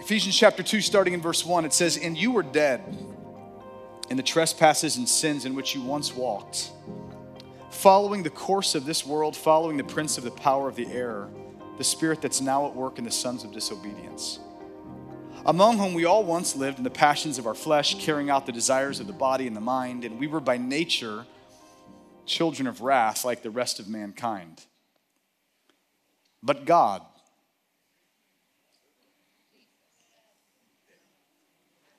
Ephesians chapter 2, starting in verse 1, it says, And you were dead in the trespasses and sins in which you once walked, following the course of this world, following the prince of the power of the air, the spirit that's now at work in the sons of disobedience, among whom we all once lived in the passions of our flesh, carrying out the desires of the body and the mind, and we were by nature children of wrath like the rest of mankind. But God,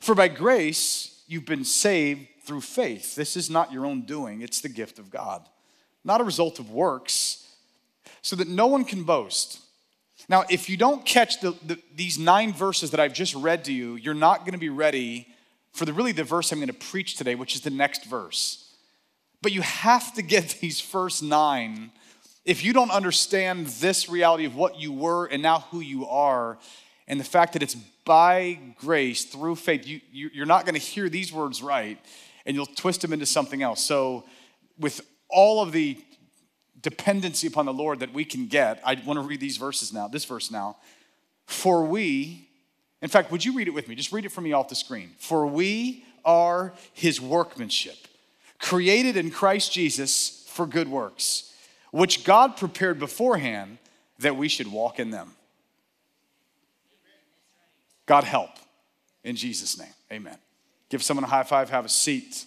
For by grace you've been saved through faith. This is not your own doing, it's the gift of God, not a result of works, so that no one can boast. Now, if you don't catch the, the, these nine verses that I've just read to you, you're not going to be ready for the really the verse I'm going to preach today, which is the next verse. But you have to get these first nine. If you don't understand this reality of what you were and now who you are, and the fact that it's by grace through faith, you, you, you're not going to hear these words right, and you'll twist them into something else. So, with all of the dependency upon the Lord that we can get, I want to read these verses now, this verse now. For we, in fact, would you read it with me? Just read it for me off the screen. For we are his workmanship, created in Christ Jesus for good works, which God prepared beforehand that we should walk in them. God help in Jesus' name. Amen. Give someone a high five, have a seat.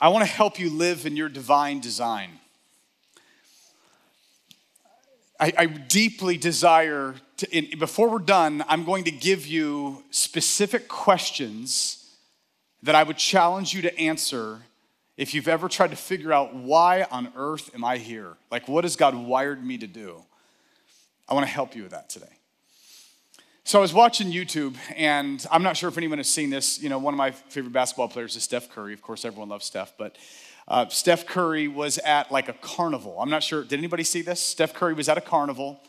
I want to help you live in your divine design. I, I deeply desire to, in, before we're done, I'm going to give you specific questions that I would challenge you to answer if you've ever tried to figure out why on earth am I here? Like, what has God wired me to do? I want to help you with that today. So I was watching YouTube, and I'm not sure if anyone has seen this. You know, one of my favorite basketball players is Steph Curry. Of course, everyone loves Steph, but uh, Steph Curry was at like a carnival. I'm not sure. Did anybody see this? Steph Curry was at a carnival.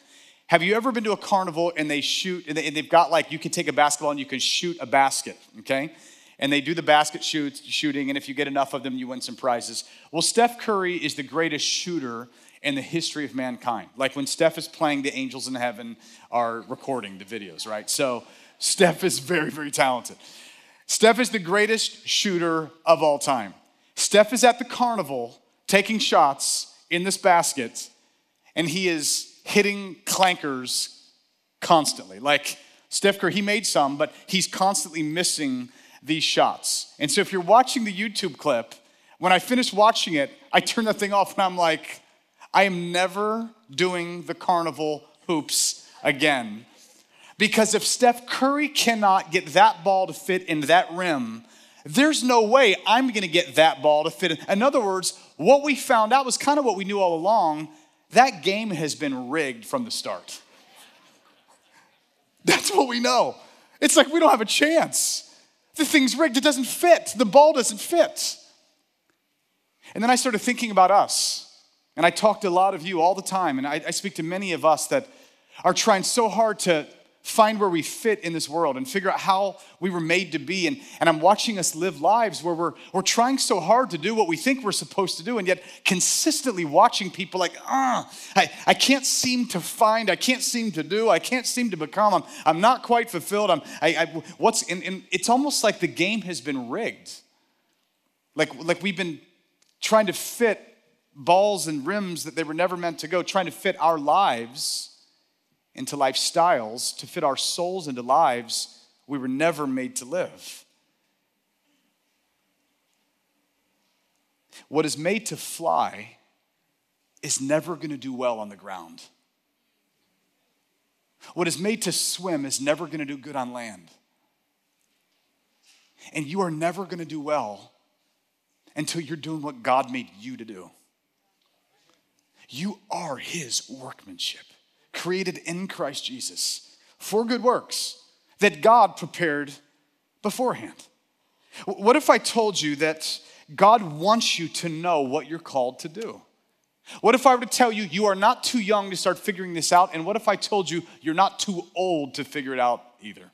Have you ever been to a carnival and they shoot, and they've got like, you can take a basketball and you can shoot a basket, okay? And they do the basket shoots, shooting, and if you get enough of them, you win some prizes. Well, Steph Curry is the greatest shooter in the history of mankind. Like when Steph is playing, the angels in heaven are recording the videos, right? So Steph is very, very talented. Steph is the greatest shooter of all time. Steph is at the carnival taking shots in this basket, and he is hitting clankers constantly. Like Steph Curry, he made some, but he's constantly missing these shots. And so if you're watching the YouTube clip, when I finish watching it, I turn that thing off and I'm like, I am never doing the carnival hoops again. Because if Steph Curry cannot get that ball to fit in that rim, there's no way I'm gonna get that ball to fit in. In other words, what we found out was kind of what we knew all along that game has been rigged from the start. That's what we know. It's like we don't have a chance. The thing's rigged, it doesn't fit, the ball doesn't fit. And then I started thinking about us. And I talk to a lot of you all the time, and I, I speak to many of us that are trying so hard to find where we fit in this world and figure out how we were made to be. And, and I'm watching us live lives where we're, we're trying so hard to do what we think we're supposed to do, and yet consistently watching people like, ah, I, I can't seem to find, I can't seem to do, I can't seem to become, I'm, I'm not quite fulfilled. I'm, I, I what's, and, and it's almost like the game has been rigged. Like, like we've been trying to fit balls and rims that they were never meant to go, trying to fit our lives into lifestyles, to fit our souls into lives we were never made to live. What is made to fly is never going to do well on the ground. What is made to swim is never going to do good on land. And you are never going to do well until you're doing what God made you to do. You are his workmanship. created in Christ Jesus for good works that God prepared beforehand. What if I told you that God wants you to know what you're called to do? What if I were to tell you you are not too young to start figuring this out? And what if I told you you're not too old to figure it out either?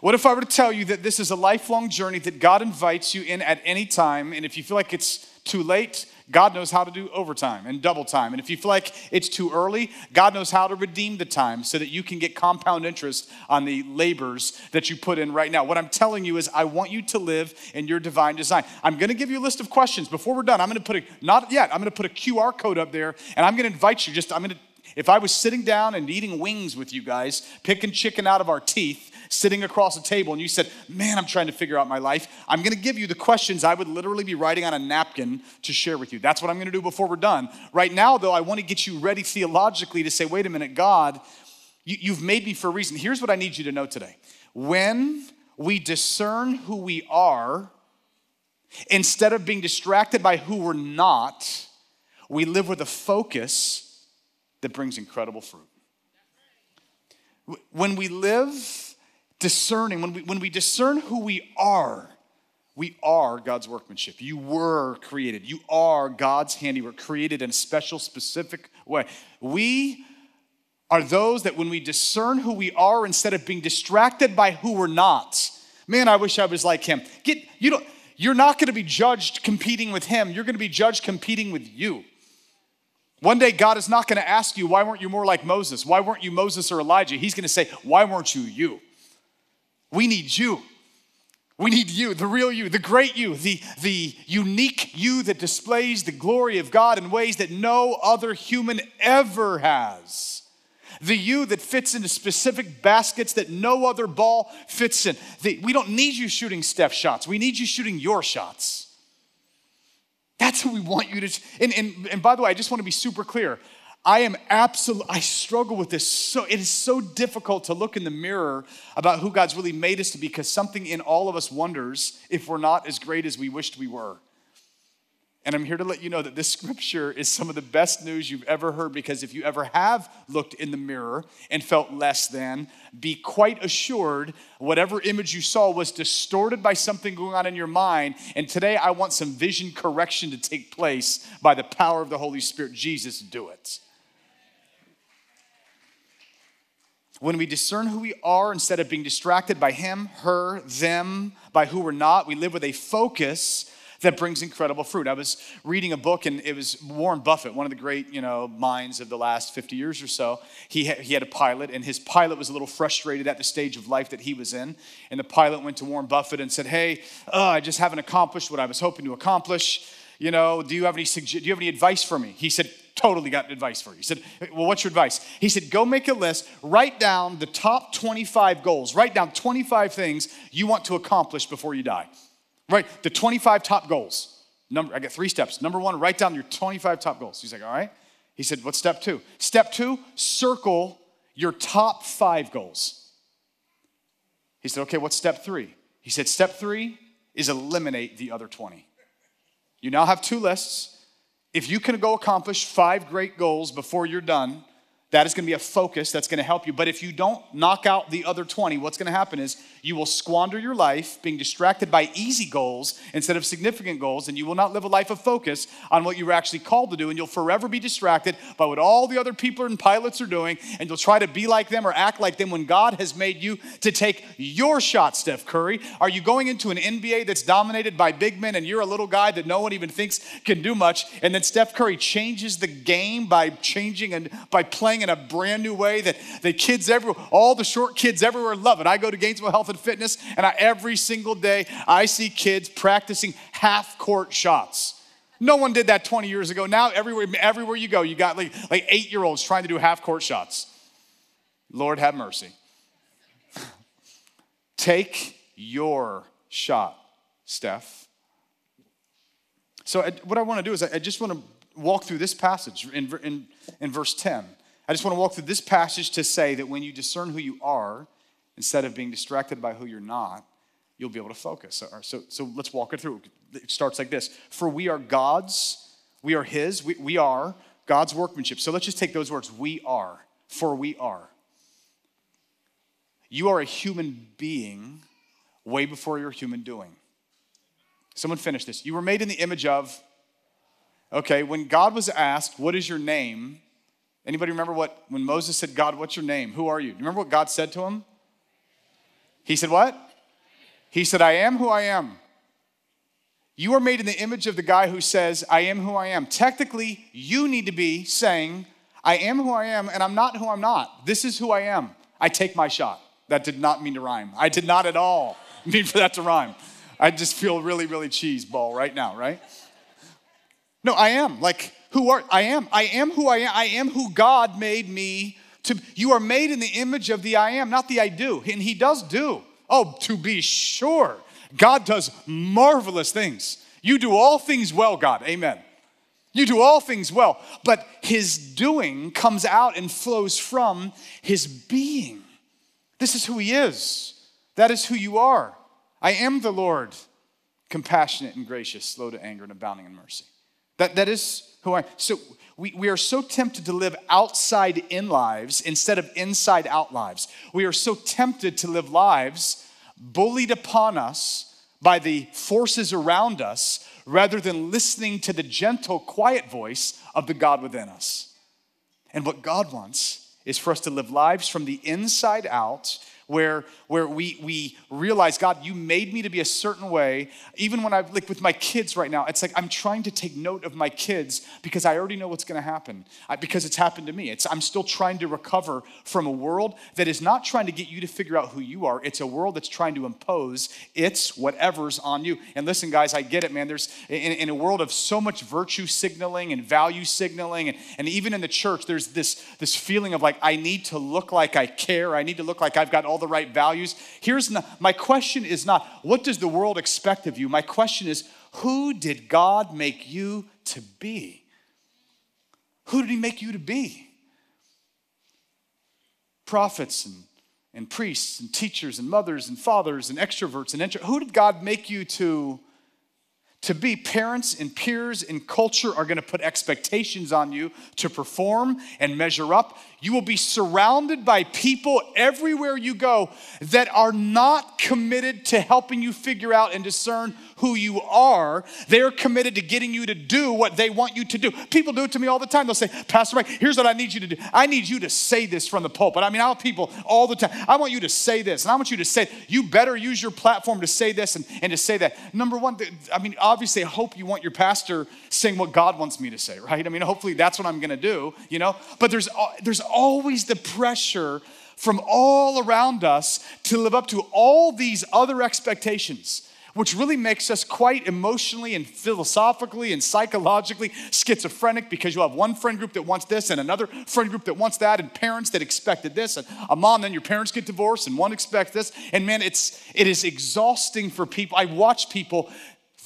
What if I were to tell you that this is a lifelong journey that God invites you in at any time? And if you feel like it's too late, God knows how to do overtime and double time. And if you feel like it's too early, God knows how to redeem the time so that you can get compound interest on the labors that you put in right now. What I'm telling you is, I want you to live in your divine design. I'm gonna give you a list of questions. Before we're done, I'm gonna put a, not yet, I'm gonna put a QR code up there and I'm gonna invite you, just, I'm gonna, if I was sitting down and eating wings with you guys, picking chicken out of our teeth, sitting across a table and you said, Man, I'm trying to figure out my life, I'm gonna give you the questions I would literally be writing on a napkin to share with you. That's what I'm gonna do before we're done. Right now, though, I wanna get you ready theologically to say, Wait a minute, God, you, have made me for a reason. Here's what I need you to know today. When we discern who we are, instead of being distracted by who we're not, we live with a focus that brings incredible fruit. When we live discerning, when we, when we discern who we are, we are God's workmanship. You were created. You are God's handiwork, created in a special, specific way. We are those that when we discern who we are instead of being distracted by who we're not. Man, I wish I was like him. Get you don't you're not going to be judged competing with him. You're going to be judged competing with you. One day, God is not going to ask you, Why weren't you more like Moses? Why weren't you Moses or Elijah? He's going to say, Why weren't you you? We need you. We need you, the real you, the great you, the, the unique you that displays the glory of God in ways that no other human ever has. The you that fits into specific baskets that no other ball fits in. The, we don't need you shooting Steph shots, we need you shooting your shots. That's what we want you to. And, and, and by the way, I just want to be super clear. I am absolutely, I struggle with this. So it is so difficult to look in the mirror about who God's really made us to be because something in all of us wonders if we're not as great as we wished we were. And I'm here to let you know that this scripture is some of the best news you've ever heard because if you ever have looked in the mirror and felt less than, be quite assured whatever image you saw was distorted by something going on in your mind. And today I want some vision correction to take place by the power of the Holy Spirit. Jesus, do it. When we discern who we are instead of being distracted by him, her, them, by who we're not, we live with a focus that brings incredible fruit. I was reading a book, and it was Warren Buffett, one of the great, you know, minds of the last 50 years or so. He, ha- he had a pilot, and his pilot was a little frustrated at the stage of life that he was in. And the pilot went to Warren Buffett and said, "Hey, uh, I just haven't accomplished what I was hoping to accomplish. You know, do you have any do you have any advice for me?" He said, totally got advice for you. He said, Well, what's your advice? He said, Go make a list, write down the top 25 goals, write down 25 things you want to accomplish before you die. Right? The 25 top goals. Number, I got three steps. Number one, write down your 25 top goals. He's like, All right. He said, What's step two? Step two, circle your top five goals. He said, Okay, what's step three? He said, Step three is eliminate the other 20. You now have two lists if you can go accomplish five great goals before you're done, that is going to be a focus that's going to help you. But if you don't knock out the other 20, what's going to happen is you will squander your life being distracted by easy goals instead of significant goals, and you will not live a life of focus on what you were actually called to do. And you'll forever be distracted by what all the other people and pilots are doing, and you'll try to be like them or act like them when God has made you to take your shot, Steph Curry. Are you going into an NBA that's dominated by big men, and you're a little guy that no one even thinks can do much, and then Steph Curry changes the game by changing and by playing? In a brand new way that the kids everywhere, all the short kids everywhere love it. I go to Gainesville Health and Fitness, and I, every single day I see kids practicing half court shots. No one did that 20 years ago. Now everywhere, everywhere you go, you got like, like eight year olds trying to do half court shots. Lord have mercy. Take your shot, Steph. So, I, what I want to do is, I, I just want to walk through this passage in, in, in verse 10. I just want to walk through this passage to say that when you discern who you are, instead of being distracted by who you're not, you'll be able to focus. So, so let's walk it through. It starts like this For we are God's, we are His, we, we are God's workmanship. So let's just take those words we are, for we are. You are a human being way before you're human doing. Someone finish this. You were made in the image of, okay, when God was asked, What is your name? Anybody remember what, when Moses said, God, what's your name? Who are you? Do you remember what God said to him? He said, What? He said, I am who I am. You are made in the image of the guy who says, I am who I am. Technically, you need to be saying, I am who I am, and I'm not who I'm not. This is who I am. I take my shot. That did not mean to rhyme. I did not at all mean for that to rhyme. I just feel really, really cheese ball right now, right? No, I am. Like, who are I am. I am who I am. I am who God made me to. You are made in the image of the I am, not the I do. And He does do. Oh, to be sure. God does marvelous things. You do all things well, God. Amen. You do all things well, but his doing comes out and flows from his being. This is who he is. That is who you are. I am the Lord, compassionate and gracious, slow to anger and abounding in mercy. That, that is who I. So we, we are so tempted to live outside in lives instead of inside out lives. We are so tempted to live lives bullied upon us by the forces around us rather than listening to the gentle, quiet voice of the God within us. And what God wants is for us to live lives from the inside out where, where we, we realize, God, you made me to be a certain way. Even when I, like with my kids right now, it's like I'm trying to take note of my kids because I already know what's gonna happen, I, because it's happened to me. It's, I'm still trying to recover from a world that is not trying to get you to figure out who you are. It's a world that's trying to impose its whatever's on you. And listen, guys, I get it, man. There's in, in a world of so much virtue signaling and value signaling, and, and even in the church, there's this, this feeling of like, I need to look like I care, I need to look like I've got all all the right values. Here's not, my question is not, what does the world expect of you? My question is, who did God make you to be? Who did He make you to be? Prophets and, and priests and teachers and mothers and fathers and extroverts and intro- who did God make you to to be parents and peers and culture are going to put expectations on you to perform and measure up. You will be surrounded by people everywhere you go that are not committed to helping you figure out and discern who you are. They're committed to getting you to do what they want you to do. People do it to me all the time. They'll say, Pastor Mike, here's what I need you to do. I need you to say this from the pulpit. I mean, I have people all the time. I want you to say this, and I want you to say, you better use your platform to say this and, and to say that. Number one, I mean, obviously, I hope you want your pastor saying what God wants me to say, right? I mean, hopefully that's what I'm gonna do, you know? But there's, there's always the pressure from all around us to live up to all these other expectations which really makes us quite emotionally and philosophically and psychologically schizophrenic because you have one friend group that wants this and another friend group that wants that and parents that expected this and a mom then your parents get divorced and one expects this. And man it's it is exhausting for people. I watch people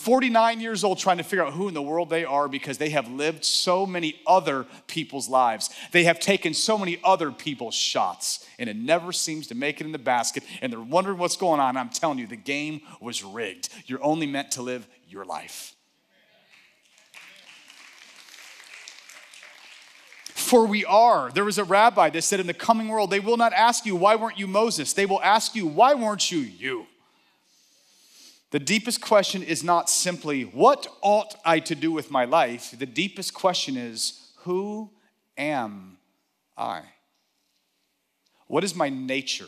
49 years old trying to figure out who in the world they are because they have lived so many other people's lives. They have taken so many other people's shots and it never seems to make it in the basket. And they're wondering what's going on. I'm telling you, the game was rigged. You're only meant to live your life. For we are. There was a rabbi that said, In the coming world, they will not ask you, Why weren't you Moses? They will ask you, Why weren't you you? The deepest question is not simply, What ought I to do with my life? The deepest question is, Who am I? What is my nature?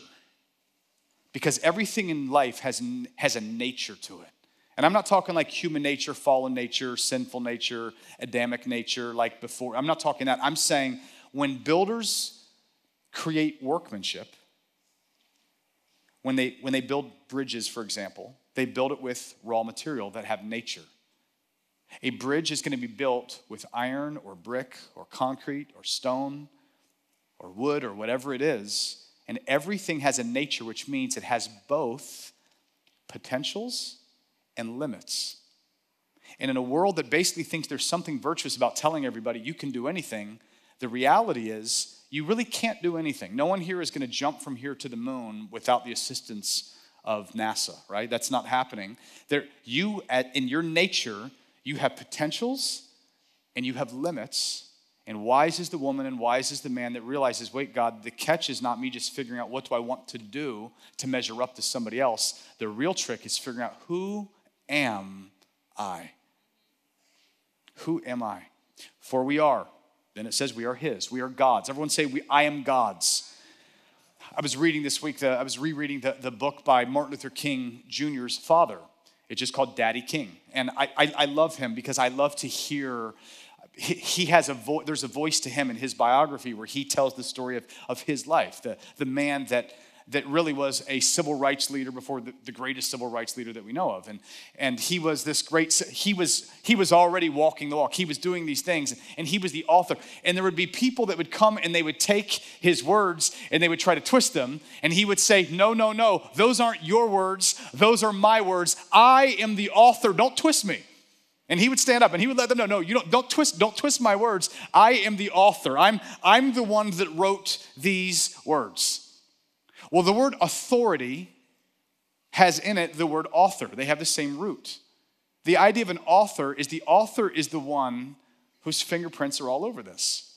Because everything in life has, has a nature to it. And I'm not talking like human nature, fallen nature, sinful nature, Adamic nature, like before. I'm not talking that. I'm saying when builders create workmanship, when they, when they build bridges, for example, they build it with raw material that have nature. A bridge is going to be built with iron or brick or concrete or stone or wood or whatever it is. And everything has a nature, which means it has both potentials and limits. And in a world that basically thinks there's something virtuous about telling everybody you can do anything, the reality is you really can't do anything. No one here is going to jump from here to the moon without the assistance of NASA, right? That's not happening. There, you, at, in your nature, you have potentials and you have limits, And wise is the woman and wise is the man that realizes, wait, God, the catch is not me just figuring out what do I want to do to measure up to somebody else. The real trick is figuring out who am I? Who am I? For we are. Then it says we are his. We are God's. Everyone say, we, I am God's. I was reading this week, the, I was rereading the, the book by Martin Luther King Jr.'s father. It's just called Daddy King. And I, I, I love him because I love to hear he, has a voice there's a voice to him in his biography where he tells the story of, of his life the, the man that that really was a civil rights leader before the, the, greatest civil rights leader that we know of. And and he was this great he was he was already walking the walk. He was doing these things and he was the author. And there would be people that would come and they would take his words and they would try to twist them and he would say no no no those aren't your words. Those are my words. I am the author. Don't twist me. And he would stand up and he would let them know, no, you don't, don't twist, don't twist my words. I am the author. I'm, I'm the one that wrote these words. Well, the word authority has in it the word author. They have the same root. The idea of an author is the author is the one whose fingerprints are all over this.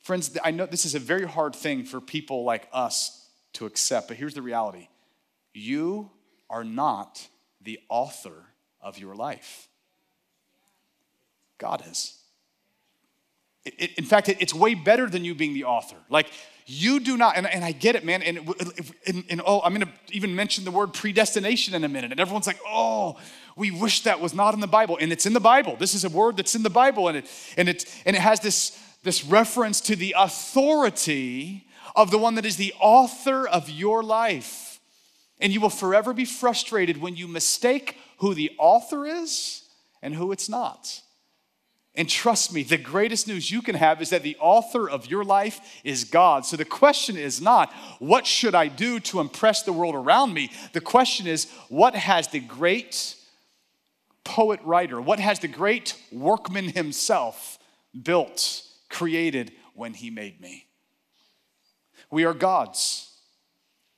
Friends, I know this is a very hard thing for people like us to accept, but here's the reality you are not the author of your life, God is. It, in fact, it, it's way better than you being the author. Like, you do not, and, and I get it, man. And, and, and oh, I'm gonna even mention the word predestination in a minute. And everyone's like, oh, we wish that was not in the Bible. And it's in the Bible. This is a word that's in the Bible. And it, and it, and it has this, this reference to the authority of the one that is the author of your life. And you will forever be frustrated when you mistake who the author is and who it's not. And trust me, the greatest news you can have is that the author of your life is God. So the question is not, what should I do to impress the world around me? The question is, what has the great poet writer, what has the great workman himself built, created when he made me? We are God's.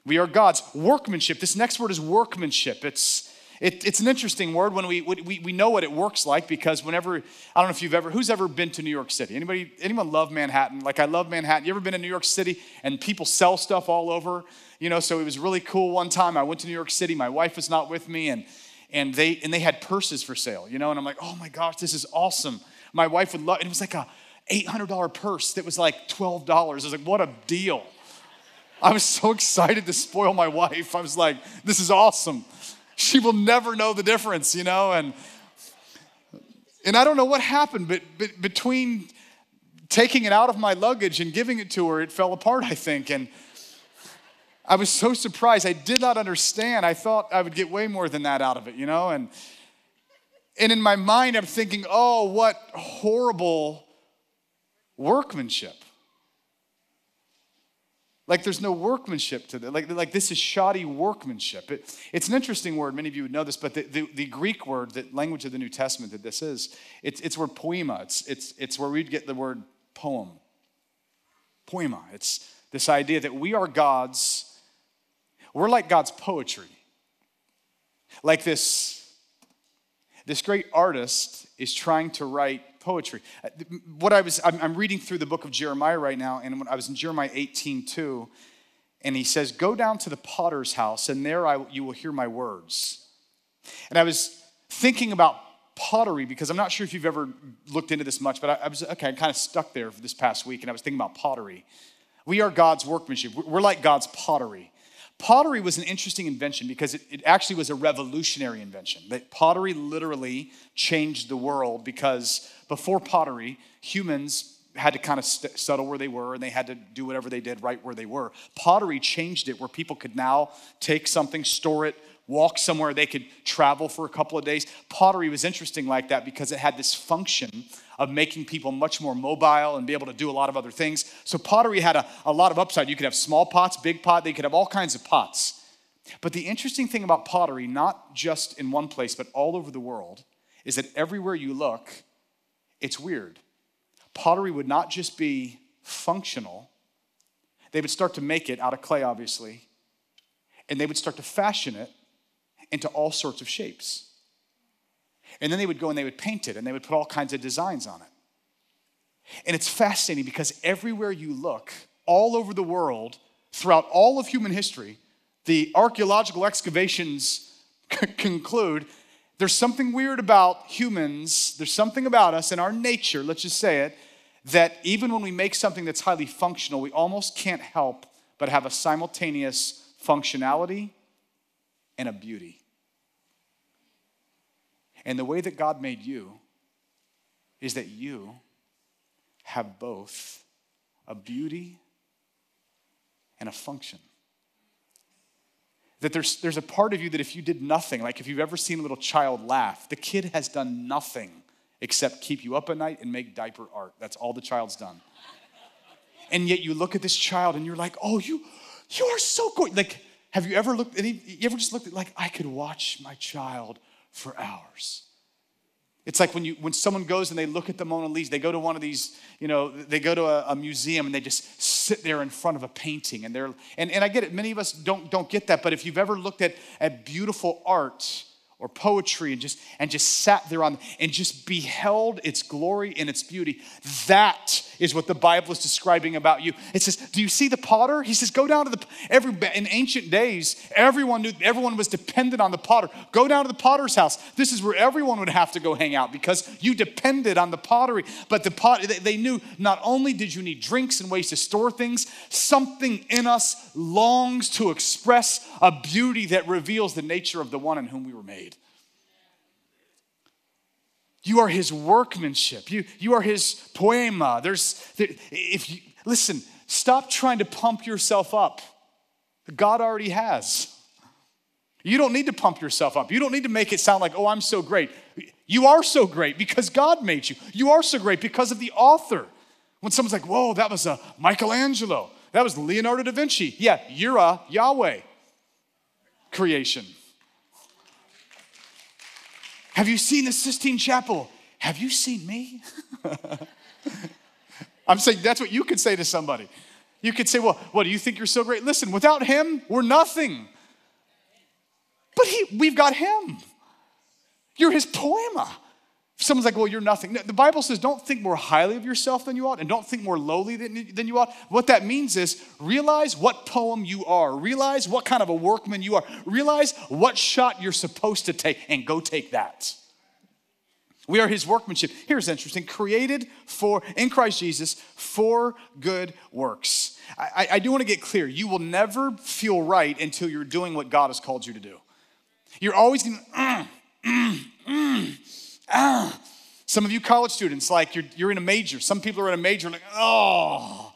We are God's workmanship. This next word is workmanship. It's it, it's an interesting word when we, we, we know what it works like because whenever, I don't know if you've ever, who's ever been to New York City? Anybody, anyone love Manhattan? Like I love Manhattan. You ever been to New York City and people sell stuff all over? You know, so it was really cool one time. I went to New York City. My wife was not with me and, and they, and they had purses for sale, you know, and I'm like, oh my gosh, this is awesome. My wife would love, it was like a $800 purse that was like $12. I was like, what a deal. I was so excited to spoil my wife. I was like, this is awesome she will never know the difference, you know? And, and I don't know what happened, but, but between taking it out of my luggage and giving it to her, it fell apart, I think. And I was so surprised. I did not understand. I thought I would get way more than that out of it, you know? And, and in my mind, I'm thinking, oh, what horrible workmanship. Like there's no workmanship to that. Like, like this is shoddy workmanship. It, it's an interesting word. Many of you would know this, but the, the, the, Greek word, the language of the New Testament that this is, it's, it's word poema. It's, it's, it's where we'd get the word poem. Poema. It's this idea that we are God's, we're like God's poetry. Like this, this great artist is trying to write poetry. Uh, what I was, I'm, reading through the book of Jeremiah right now, and when I was in Jeremiah 18 2, and he says, Go down to the potter's house, and there I, you will hear my words. And I was thinking about pottery because I'm not sure if you've ever looked into this much, but I, I was, okay, I'm kind of stuck there this past week, and I was thinking about pottery. We are God's workmanship, we're like God's pottery. Pottery was an interesting invention because it, it, actually was a revolutionary invention. That pottery literally changed the world because before pottery, humans had to kind of st- settle where they were and they had to do whatever they did right where they were. Pottery changed it where people could now take something, store it, walk somewhere, they could travel for a couple of days. Pottery was interesting like that because it had this function of making people much more mobile and be able to do a lot of other things. So pottery had a, a lot of upside. You could have small pots, big pot, they could have all kinds of pots. But the interesting thing about pottery, not just in one place, but all over the world, is that everywhere you look, it's weird. Pottery would not just be functional, they would start to make it out of clay, obviously, and they would start to fashion it into all sorts of shapes. And then they would go and they would paint it and they would put all kinds of designs on it. And it's fascinating because everywhere you look, all over the world, throughout all of human history, the archaeological excavations conclude there's something weird about humans, there's something about us and our nature, let's just say it, that even when we make something that's highly functional, we almost can't help but have a simultaneous functionality and a beauty. And the way that God made you is that you have both a beauty and a function. That there's, there's a part of you that if you did nothing, like if you've ever seen a little child laugh, the kid has done nothing except keep you up at night and make diaper art. That's all the child's done. And yet you look at this child and you're like, oh, you, you are so good. Like, have you ever looked, any, you ever just looked at, like, I could watch my child for hours. It's like when you when someone goes and they look at the Mona Lisa, they go to one of these, you know, they go to a, a, museum and they just sit there in front of a painting and they're and, and I get it, many of us don't don't get that, but if you've ever looked at, at beautiful art, or poetry and just and just sat there on and just beheld its glory and its beauty. That is what the bible is describing about you. It says do you see the potter? He says go down to the every in ancient days everyone knew everyone was dependent on the potter. Go down to the potter's house. This is where everyone would have to go hang out because you depended on the pottery. But the pot they knew not only did you need drinks and ways to store things something in us longs to express a beauty that reveals the nature of the one in whom we were made you are his workmanship. You, you are his poema. There's, if you, listen, stop trying to pump yourself up. God already has. You don't need to pump yourself up. You don't need to make it sound like, oh, I'm so great. You are so great because God made you. You are so great because of the author. When someone's like, whoa, that was a Michelangelo, that was Leonardo da Vinci. Yeah, you're a Yahweh creation. Have you seen the Sistine Chapel? Have you seen me? I'm saying that's what you could say to somebody. You could say, Well, what do you think you're so great? Listen, without him, we're nothing. But he, we've got him. You're his poema. Someone's like, well, you're nothing. The Bible says, don't think more highly of yourself than you ought, and don't think more lowly than, than you ought. What that means is realize what poem you are, realize what kind of a workman you are, realize what shot you're supposed to take, and go take that. We are his workmanship. Here's interesting created for, in Christ Jesus, for good works. I, I do want to get clear. You will never feel right until you're doing what God has called you to do. You're always going, mm, mm, mm ah. Some of you college students, like you're, you're in a major. Some people are in a major, like, oh,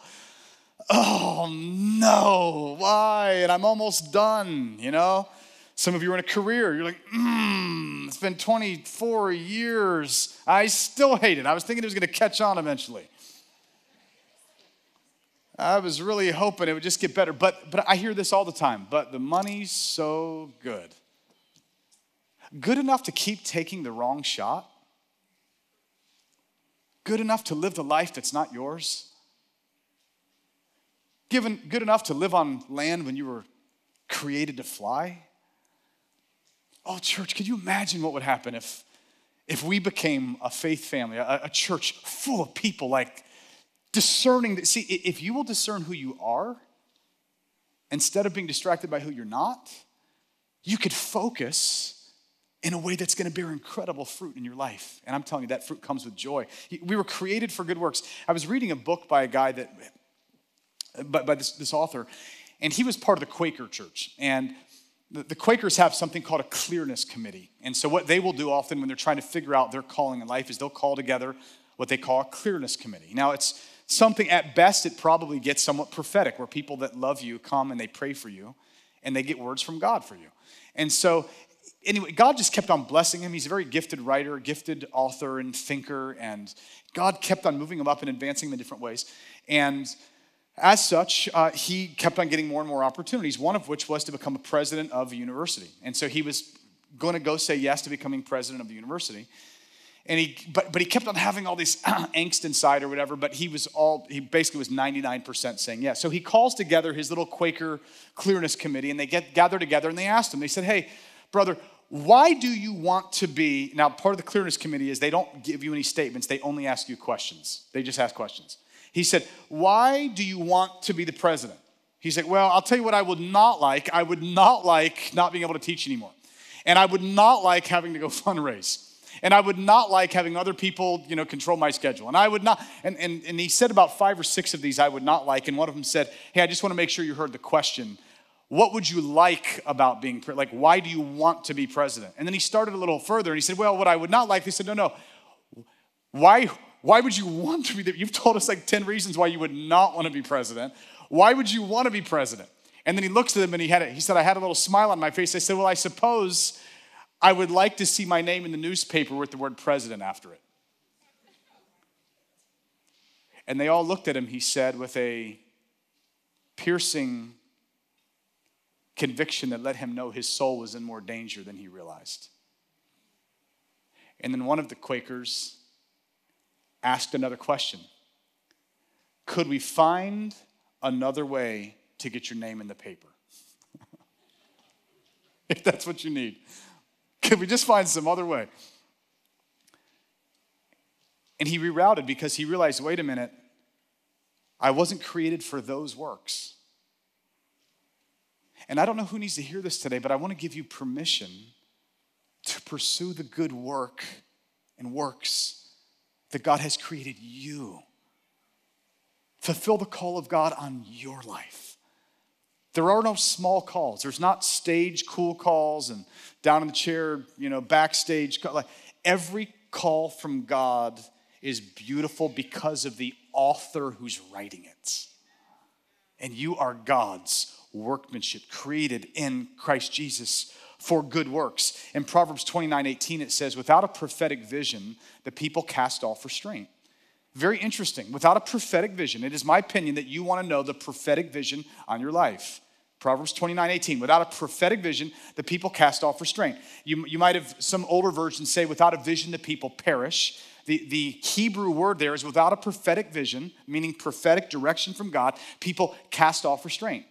oh no, why? And I'm almost done, you know? Some of you are in a career, you're like, hmm, it's been 24 years. I still hate it. I was thinking it was gonna catch on eventually. I was really hoping it would just get better, but, but I hear this all the time. But the money's so good. Good enough to keep taking the wrong shot? Good enough to live the life that's not yours? Given good enough to live on land when you were created to fly? Oh, church, could you imagine what would happen if, if we became a faith family, a, a church full of people like discerning? That, See, if you will discern who you are instead of being distracted by who you're not, you could focus in a way that's going to bear incredible fruit in your life. And I'm telling you, that fruit comes with joy. We were created for good works. I was reading a book by a guy that, by, by this, this author, and he was part of the Quaker church. And the, Quakers have something called a clearness committee. And so, what they will do often when they're trying to figure out their calling in life is they'll call together what they call a clearness committee. Now, it's something at best, it probably gets somewhat prophetic, where people that love you come and they pray for you and they get words from God for you. And so anyway, God just kept on blessing him. He's a very gifted writer, gifted author, and thinker, and God kept on moving him up and advancing him in different ways. And as such, uh, he kept on getting more and more opportunities, one of which was to become a president of a university. And so he was going to go say yes to becoming president of the university. And he, but, but he kept on having all this angst inside or whatever, but he was all, he basically was 99% saying yes. So he calls together his little Quaker clearness committee and they get gather together and they asked him, they said, hey, brother, why do you want to be? Now, part of the clearness committee is they don't give you any statements, they only ask you questions. They just ask questions. He said, Why do you want to be the president? He said, Well, I'll tell you what I would not like. I would not like not being able to teach anymore. And I would not like having to go fundraise. And I would not like having other people, you know, control my schedule. And I would not, and, and, and he said about five or six of these I would not like. And one of them said, Hey, I just want to make sure you heard the question. What would you like about being, like, why do you want to be president? And then he started a little further and he said, Well, what I would not like, he said, No, no. Why, why would you want to be there? You've told us like 10 reasons why you would not want to be president. Why would you want to be president? And then he looks at him and he had a, he said, I had a little smile on my face. I said, Well, I suppose I would like to see my name in the newspaper with the word president after it. And they all looked at him, he said, with a piercing conviction that let him know his soul was in more danger than he realized. And then one of the Quakers asked another question Could we find another way to get your name in the paper? if that's what you need. Could we just find some other way? And he rerouted because he realized wait a minute, I wasn't created for those works. And I don't know who needs to hear this today, but I want to give you permission to pursue the good work and works that God has created you. Fulfill the call of God on your life. There are no small calls. There's not stage cool calls and down in the chair, you know, backstage. Like every call from God is beautiful because of the author who's writing it. And you are God's workmanship, created in Christ Jesus for good works. In Proverbs 29 18, it says, Without a prophetic vision, the people cast off restraint. Very interesting. Without a prophetic vision, it is my opinion that you want to know the prophetic vision on your life. Proverbs 29 18. Without a prophetic vision, the people cast off restraint. You, you might have some older versions say, Without a vision, the people perish. The, the Hebrew word there is without a prophetic vision, meaning prophetic direction from God, people cast off restraint.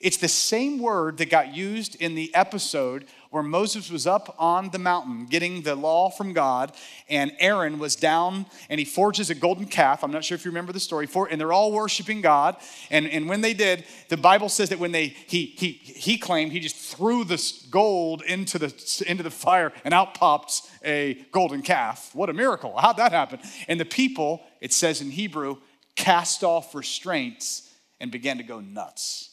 It's the same word that got used in the episode where Moses was up on the mountain getting the law from God, and Aaron was down and he forges a golden calf. I'm not sure if you remember the story, for, and they're all worshiping God. And, and when they did, the Bible says that when they he he he claimed he just threw this gold into the into the fire and out popped a golden calf. What a miracle! How'd that happen? And the people, it says in Hebrew, cast off restraints and began to go nuts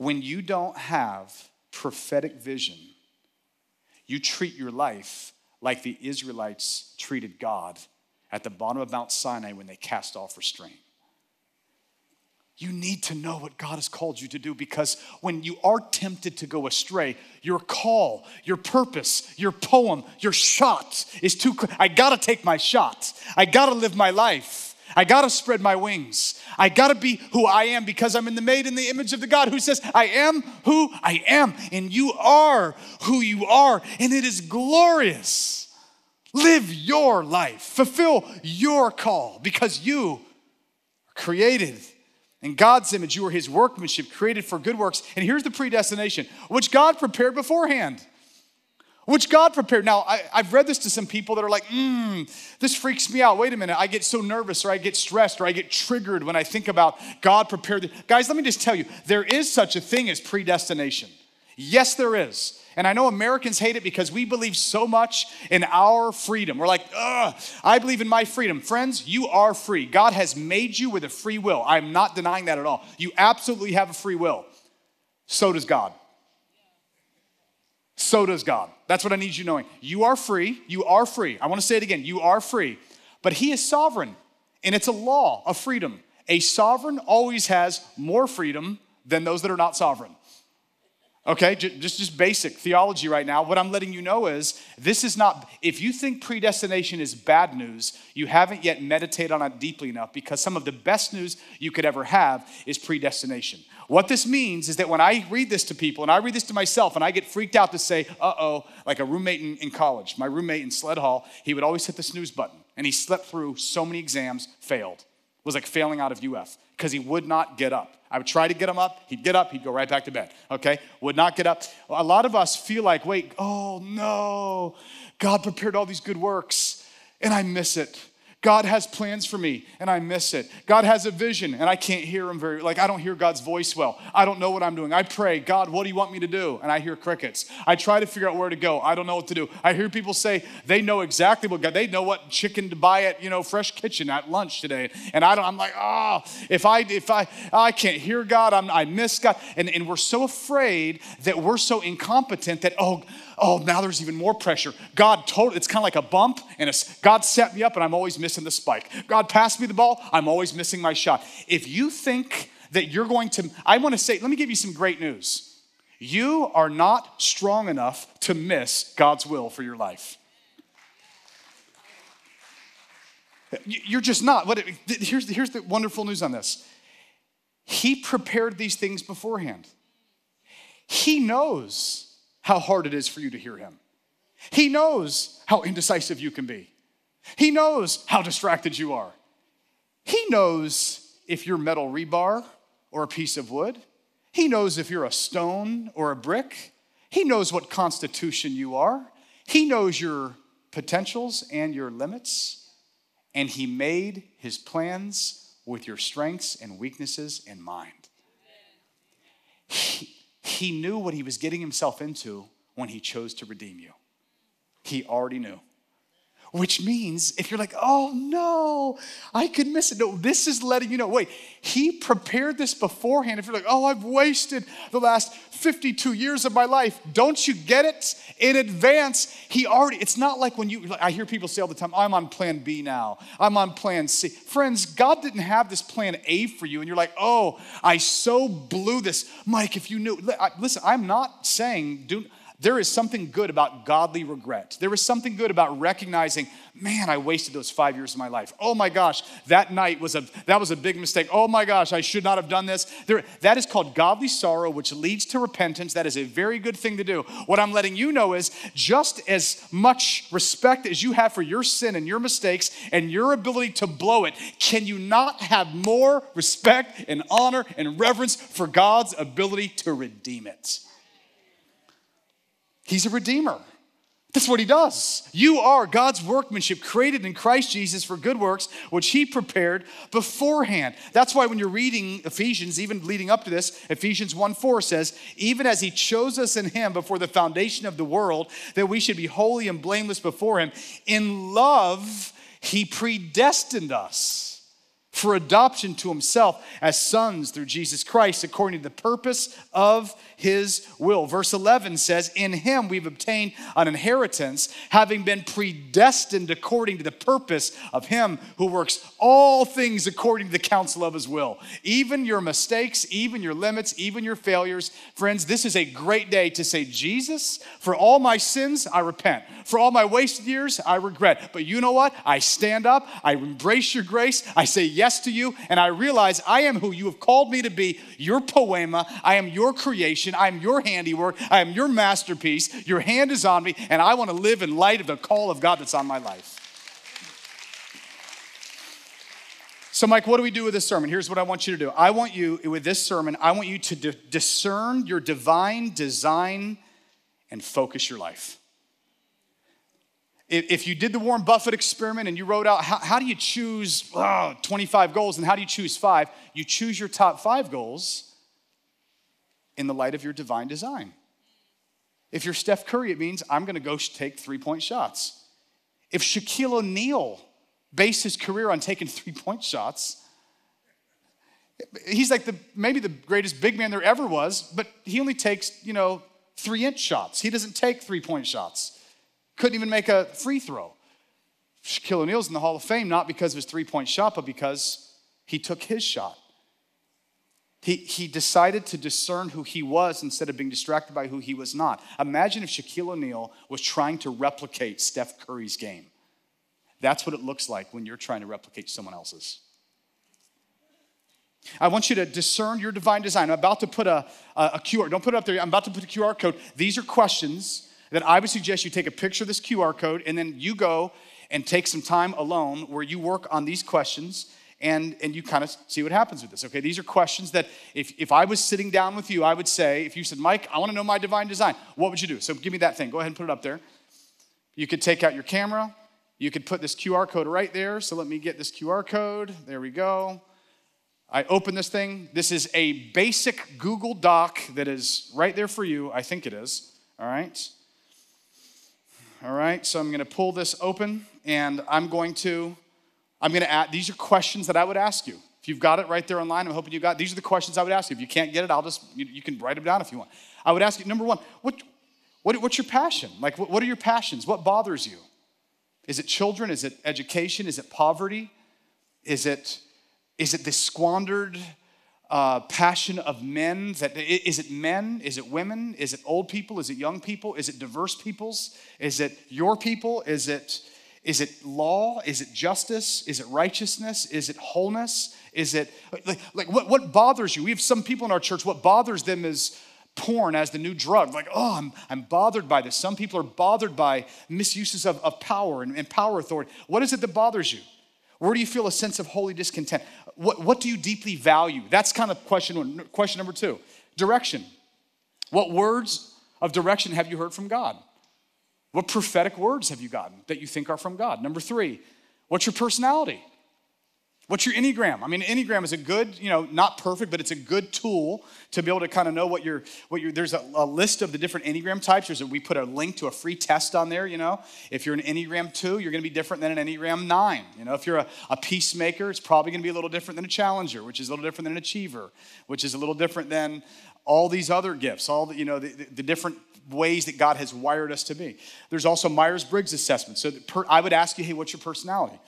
when you don't have prophetic vision, you treat your life like the Israelites treated God at the bottom of Mount Sinai when they cast off restraint. You need to know what God has called you to do because when you are tempted to go astray, your call, your purpose, your poem, your shot is too. I gotta take my shot. I gotta live my life. I gotta spread my wings. I gotta be who I am because I'm in the made in the image of the God who says, I am who I am, and you are who you are, and it is glorious. Live your life, fulfill your call because you are created in God's image. You are His workmanship, created for good works. And here's the predestination, which God prepared beforehand which God prepared. Now, I, have read this to some people that are like, hmm, this freaks me out. Wait a minute, I get so nervous or I get stressed or I get triggered when I think about God prepared. Guys, let me just tell you, there is such a thing as predestination. Yes, there is. And I know Americans hate it because we believe so much in our freedom. We're like, ugh, I believe in my freedom. Friends, you are free. God has made you with a free will. I'm not denying that at all. You absolutely have a free will. So does God so does God. That's what I need you knowing. You are free. You are free. I want to say it again. You are free. But He is sovereign, and it's a law of freedom. A sovereign always has more freedom than those that are not sovereign. Okay, just, just basic theology right now. What I'm letting you know is this is not, if you think predestination is bad news, you haven't yet meditated on it deeply enough because some of the best news you could ever have is predestination. What this means is that when I read this to people and I read this to myself and I get freaked out to say, uh oh, like a roommate in, in college, my roommate in Sledd Hall, he would always hit the snooze button and he slept through so many exams, failed. It was like failing out of UF because he would not get up. I would try to get him up, he'd get up, he'd go right back to bed, okay? Would not get up. A lot of us feel like, wait, oh no, God prepared all these good works and I miss it. God has plans for me and I miss it. God has a vision and I can't hear him very like I don't hear God's voice well. I don't know what I'm doing. I pray, God, what do you want me to do? And I hear crickets. I try to figure out where to go. I don't know what to do. I hear people say they know exactly what God, they know what chicken to buy at, you know, Fresh Kitchen at lunch today. And I don't I'm like, "Oh, if I if I I can't hear God, I'm, I miss God." And and we're so afraid that we're so incompetent that oh, oh, now there's even more pressure. God told it's kind of like a bump, and God set me up, and I'm always missing the spike. God passed me the ball, I'm always missing my shot. If you think that you're going to, I want to say, let me give you some great news. You are not strong enough to miss God's will for your life. You're just not. What, here's, here's the wonderful news on this He prepared these things beforehand. He knows how hard it is for you to hear him. He knows how indecisive you can be. He knows how distracted you are. He knows if you're metal rebar or a piece of wood. He knows if you're a stone or a brick. He knows what constitution you are. He knows your potentials and your limits. And He made His plans with your strengths and weaknesses in mind. He, he knew what he was getting himself into when he chose to redeem you. He already knew. Which means if you're like, oh no, I could miss it. No, this is letting you know, wait, he prepared this beforehand. If you're like, oh, I've wasted the last 52 years of my life, don't you get it? In advance, he already, it's not like when you, I hear people say all the time, I'm on plan B now, I'm on plan C. Friends, God didn't have this plan A for you, and you're like, oh, I so blew this. Mike, if you knew, listen, I'm not saying, do, there is something good about godly regret. There is something good about recognizing, man, I wasted those five years of my life. Oh my gosh, that night was a that was a big mistake. Oh my gosh, I should not have done this. There, that is called godly sorrow, which leads to repentance. That is a very good thing to do. What I'm letting you know is just as much respect as you have for your sin and your mistakes and your ability to blow it, can you not have more respect and honor and reverence for God's ability to redeem it? He's a redeemer. That's what he does. You are God's workmanship created in Christ Jesus for good works, which he prepared beforehand. That's why when you're reading Ephesians, even leading up to this, Ephesians 1 4 says, Even as he chose us in him before the foundation of the world, that we should be holy and blameless before him, in love, he predestined us for adoption to himself as sons through Jesus Christ, according to the purpose of his will. Verse 11 says, In him we've obtained an inheritance, having been predestined according to the purpose of him who works all things according to the counsel of his will. Even your mistakes, even your limits, even your failures. Friends, this is a great day to say, Jesus, for all my sins, I repent. For all my wasted years, I regret. But you know what? I stand up, I embrace your grace, I say yes to you, and I realize I am who you have called me to be, your poema, I am your creation creation. I am your handiwork. I am your masterpiece. Your hand is on me, and I want to live in light of the call of God that's on my life. So, Mike, what do we do with this sermon? Here's what I want you to do. I want you, with this sermon, I want you to discern your divine design and focus your life. If you did the Warren Buffett experiment and you wrote out how, how do you choose oh, 25 goals and how do you choose five, you choose your top five goals in the light of your divine design. If you're Steph Curry, it means I'm going to go take three point shots. If Shaquille O'Neal based his career on taking three point shots, he's like the maybe the greatest big man there ever was, but he only takes, you know, three inch shots. He doesn't take three point shots. Couldn't even make a free throw. Shaquille O'Neal's in the Hall of Fame not because of his three point shot, but because he took his shot. He, he decided to discern who he was instead of being distracted by who he was not. Imagine if Shaquille O'Neal was trying to replicate Steph Curry's game. That's what it looks like when you're trying to replicate someone else's. I want you to discern your divine design. I'm about to put a, a, a QR, don't put it up there. I'm about to put a QR code. These are questions that I would suggest you take a picture of this QR code and then you go and take some time alone where you work on these questions and, and you kind of see what happens with this. Okay, these are questions that if, if I was sitting down with you, I would say, if you said, Mike, I want to know my divine design, what would you do? So give me that thing. Go ahead and put it up there. You could take out your camera. You could put this QR code right there. So let me get this QR code. There we go. I open this thing. This is a basic Google Doc that is right there for you. I think it is. All right. All right. So I'm going to pull this open and I'm going to I'm going to add these are questions that I would ask you. If you've got it right there online, I'm hoping you got these are the questions I would ask you. If you can't get it, I'll just you, you can write them down if you want. I would ask you number 1, what, what what's your passion? Like what, what are your passions? What bothers you? Is it children? Is it education? Is it poverty? Is it is it the squandered uh, passion of men? That is it men? Is it women? Is it old people? Is it young people? Is it diverse peoples? Is it your people? Is it is it law? Is it justice? Is it righteousness? Is it wholeness? Is it like, like what, what bothers you? We have some people in our church, what bothers them is porn as the new drug. Like, oh, I'm, I'm bothered by this. Some people are bothered by misuses of, of power and, and power authority. What is it that bothers you? Where do you feel a sense of holy discontent? What, what do you deeply value? That's kind of question, one. question number two. Direction. What words of direction have you heard from God? What prophetic words have you gotten that you think are from God? Number three, what's your personality? What's your Enneagram? I mean, Enneagram is a good, you know, not perfect, but it's a good tool to be able to kind of know what your, what your, there's a, a list of the different Enneagram types. There's a, we put a link to a free test on there, you know. If you're an Enneagram 2, you're going to be different than an Enneagram 9. You know, if you're a, a peacemaker, it's probably going to be a little different than a challenger, which is a little different than an achiever, which is a little different than all these other gifts, all the, you know, the, the, the different ways that God has wired us to be. There's also Myers Briggs assessment. So per, I would ask you, hey, what's your personality?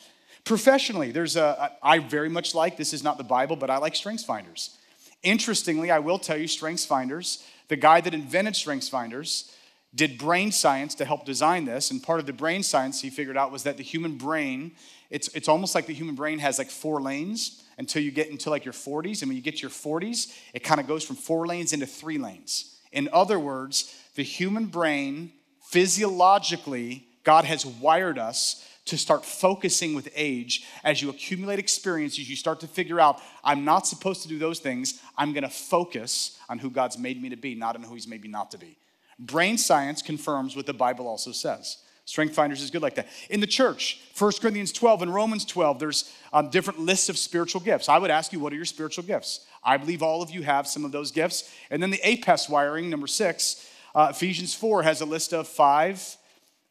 Professionally, there's a, I very much like, this is not the Bible, but I like Strengths Finders. Interestingly, I will tell you, Strengths Finders, the guy that invented Strengths Finders, did brain science to help design this. And part of the brain science he figured out was that the human brain, it's, it's almost like the human brain has like four lanes until you get into like your 40s. And when you get to your 40s, it kind of goes from four lanes into three lanes. In other words, the human brain, physiologically, God has wired us to start focusing with age. As you accumulate experiences you start to figure out i'm not supposed to do those things. I'm going to focus on who god's made me to be not on who he's made me not to be. Brain science confirms what the bible also says strength finders is good like that in the church 1 corinthians 12 and romans 12 there's um, different lists of spiritual gifts i would ask you what are your spiritual gifts i believe all of you have some of those gifts and then the APEST wiring number six uh, Ephesians 4 has a list of five,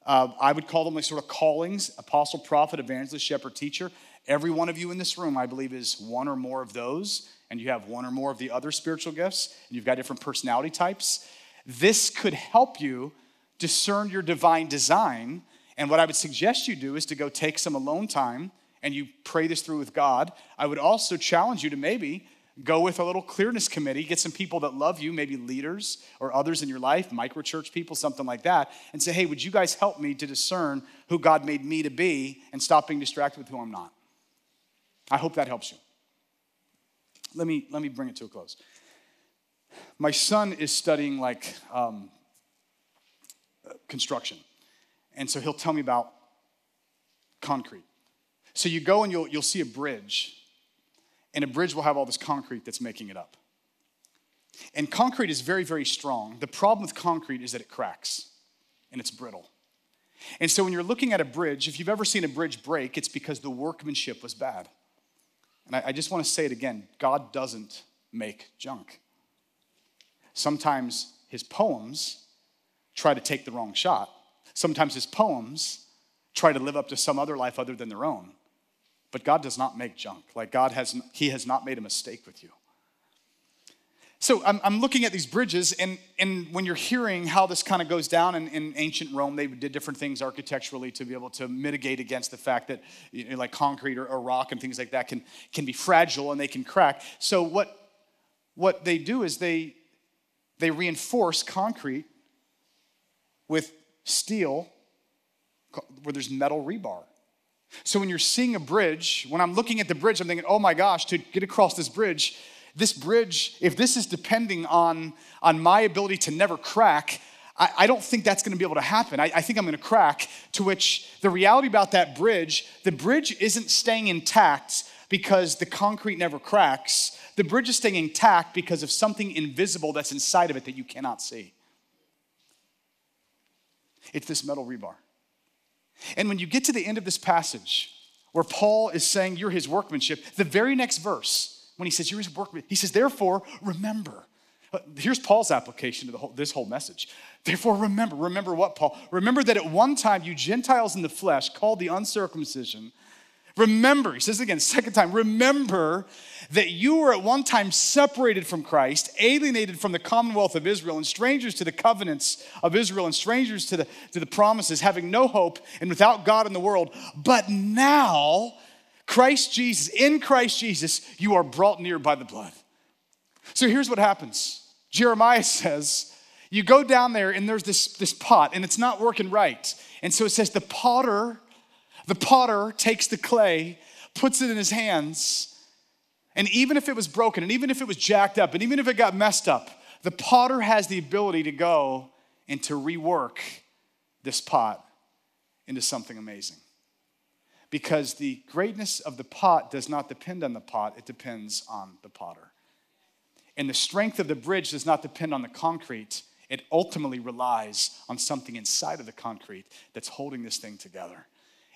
uh, I would call them like sort of callings apostle, prophet, evangelist, shepherd, teacher. Every one of you in this room, I believe, is one or more of those, and you have one or more of the other spiritual gifts, and you've got different personality types. This could help you discern your divine design. And what I would suggest you do is to go take some alone time and you pray this through with God. I would also challenge you to maybe Go with a little clearness committee, get some people that love you, maybe leaders or others in your life, microchurch people, something like that, and say, hey, would you guys help me to discern who God made me to be and stop being distracted with who I'm not? I hope that helps you. Let me, let me bring it to a close. My son is studying like um, construction, and so he'll tell me about concrete. So you go and you'll, you'll see a bridge and a bridge will have all this concrete that's making it up. And concrete is very, very strong. The problem with concrete is that it cracks and it's brittle. And so when you're looking at a bridge, if you've ever seen a bridge break, it's because the workmanship was bad. And I, I just want to say it again God doesn't make junk. Sometimes his poems try to take the wrong shot. Sometimes his poems try to live up to some other life other than their own. But God does not make junk. Like God has, He has not made a mistake with you. So I'm, I'm looking at these bridges, and, and when you're hearing how this kind of goes down in, in ancient Rome, they did different things architecturally to be able to mitigate against the fact that, you know, like concrete or, or rock and things like that can, can be fragile and they can crack. So what, what they do is they, they reinforce concrete with steel where there's metal rebar. So when you're seeing a bridge, when I'm looking at the bridge, I'm thinking, oh my gosh, to get across this bridge, this bridge, if this is depending on, on my ability to never crack, I, I don't think that's gonna be able to happen. I, I think I'm gonna crack. To which the reality about that bridge, the bridge isn't staying intact because the concrete never cracks. The bridge is staying intact because of something invisible that's inside of it that you cannot see. It's this metal rebar. And when you get to the end of this passage, where Paul is saying you're his workmanship, the very next verse, when he says you're his workmanship, he says, therefore, remember. Uh, here's Paul's application to whole, this whole message. Therefore, remember, remember what, Paul? Remember that at one time you Gentiles in the flesh, called the uncircumcision, remember, he says again, second time, remember that you were at one time separated from Christ, alienated from the commonwealth of Israel, and strangers to the covenants of Israel, and strangers to the, to the promises, having no hope and without God in the world. But now, Christ Jesus, in Christ Jesus, you are brought near by the blood. So here's what happens Jeremiah says, you go down there and there's this, this pot and it's not working right. And so it says the potter, the potter takes the clay, puts it in his hands, and even if it was broken, and even if it was jacked up, and even if it got messed up, the potter has the ability to go and to rework this pot into something amazing. Because the greatness of the pot does not depend on the pot, it depends on the potter. And the strength of the bridge does not depend on the concrete, it ultimately relies on something inside of the concrete that's holding this thing together.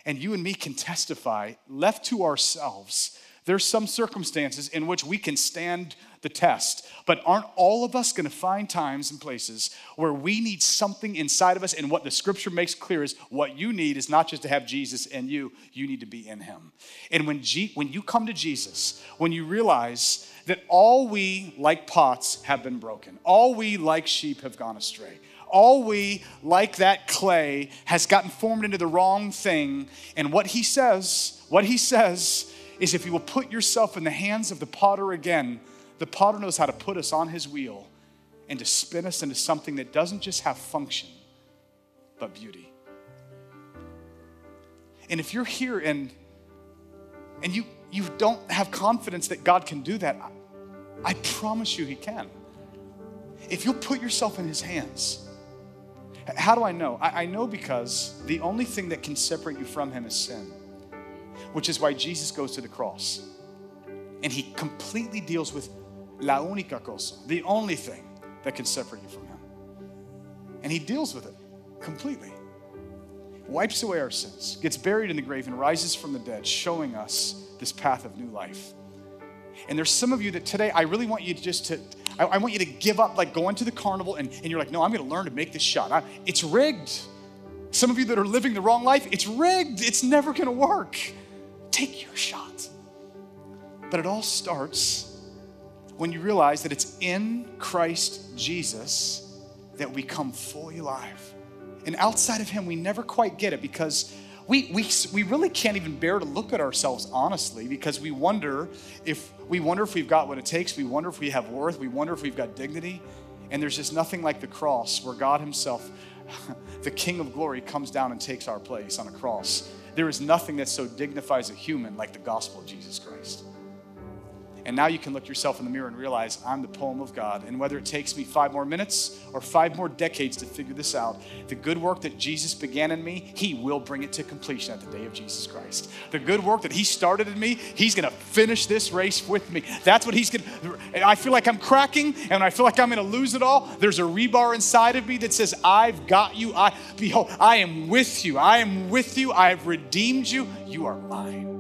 And you and me can testify, left to ourselves, there's some circumstances in which we can stand the test. But aren't all of us going to find times and places where we need something inside of us? And what the scripture makes clear is what you need is not just to have Jesus in you, you need to be in him. And when, G- when you come to Jesus, when you realize that all we, like pots, have been broken, all we, like sheep, have gone astray all we, like that clay, has gotten formed into the wrong thing. And what he says, what he says is if you will put yourself in the hands of the potter again, the potter knows how to put us on his wheel and to spin us into something that doesn't just have function, but beauty. And if you're here and and you you don't have confidence that God can do that, I, I promise you he can. If you'll put yourself in his hands. How do I know? I, I know because the only thing that can separate you from him is sin which is why Jesus goes to the cross. And he completely deals with la única cosa, the only thing that can separate you from him. And he deals with it completely. Wipes away our sins, gets buried in the grave, and rises from the dead, showing us this path of new life. And there's some of you that today I really want you to just to, I, I want you to give up like going to the carnival and, and you're like, no, I'm gonna learn to make this shot. I, it's rigged. Some of you that are living the wrong life, it's rigged. It's never gonna work take your shot. But it all starts when you realize that it's in Christ Jesus that we come fully alive. And outside of Him, we never quite get it because we, we, we really can't even bear to look at ourselves honestly because we wonder if we wonder if we've got what it takes, we wonder if we have worth, we wonder if we've got dignity. And there's just nothing like the cross where God Himself, the King of glory, comes down and takes our place on a cross there is nothing that so dignifies a human like the gospel of Jesus Christ. And now you can look yourself in the mirror and realize I'm the poem of God. And whether it takes me five more minutes or five more decades to figure this out, the good work that Jesus began in me, He will bring it to completion at the day of Jesus Christ. The good work that He started in me, He's going to finish this race with me. That's what He's going to. I feel like I'm cracking and I feel like I'm going to lose it all. There's a rebar inside of me that says, I've got you. I behold, I am with you. I am with you. I have redeemed you. You are mine.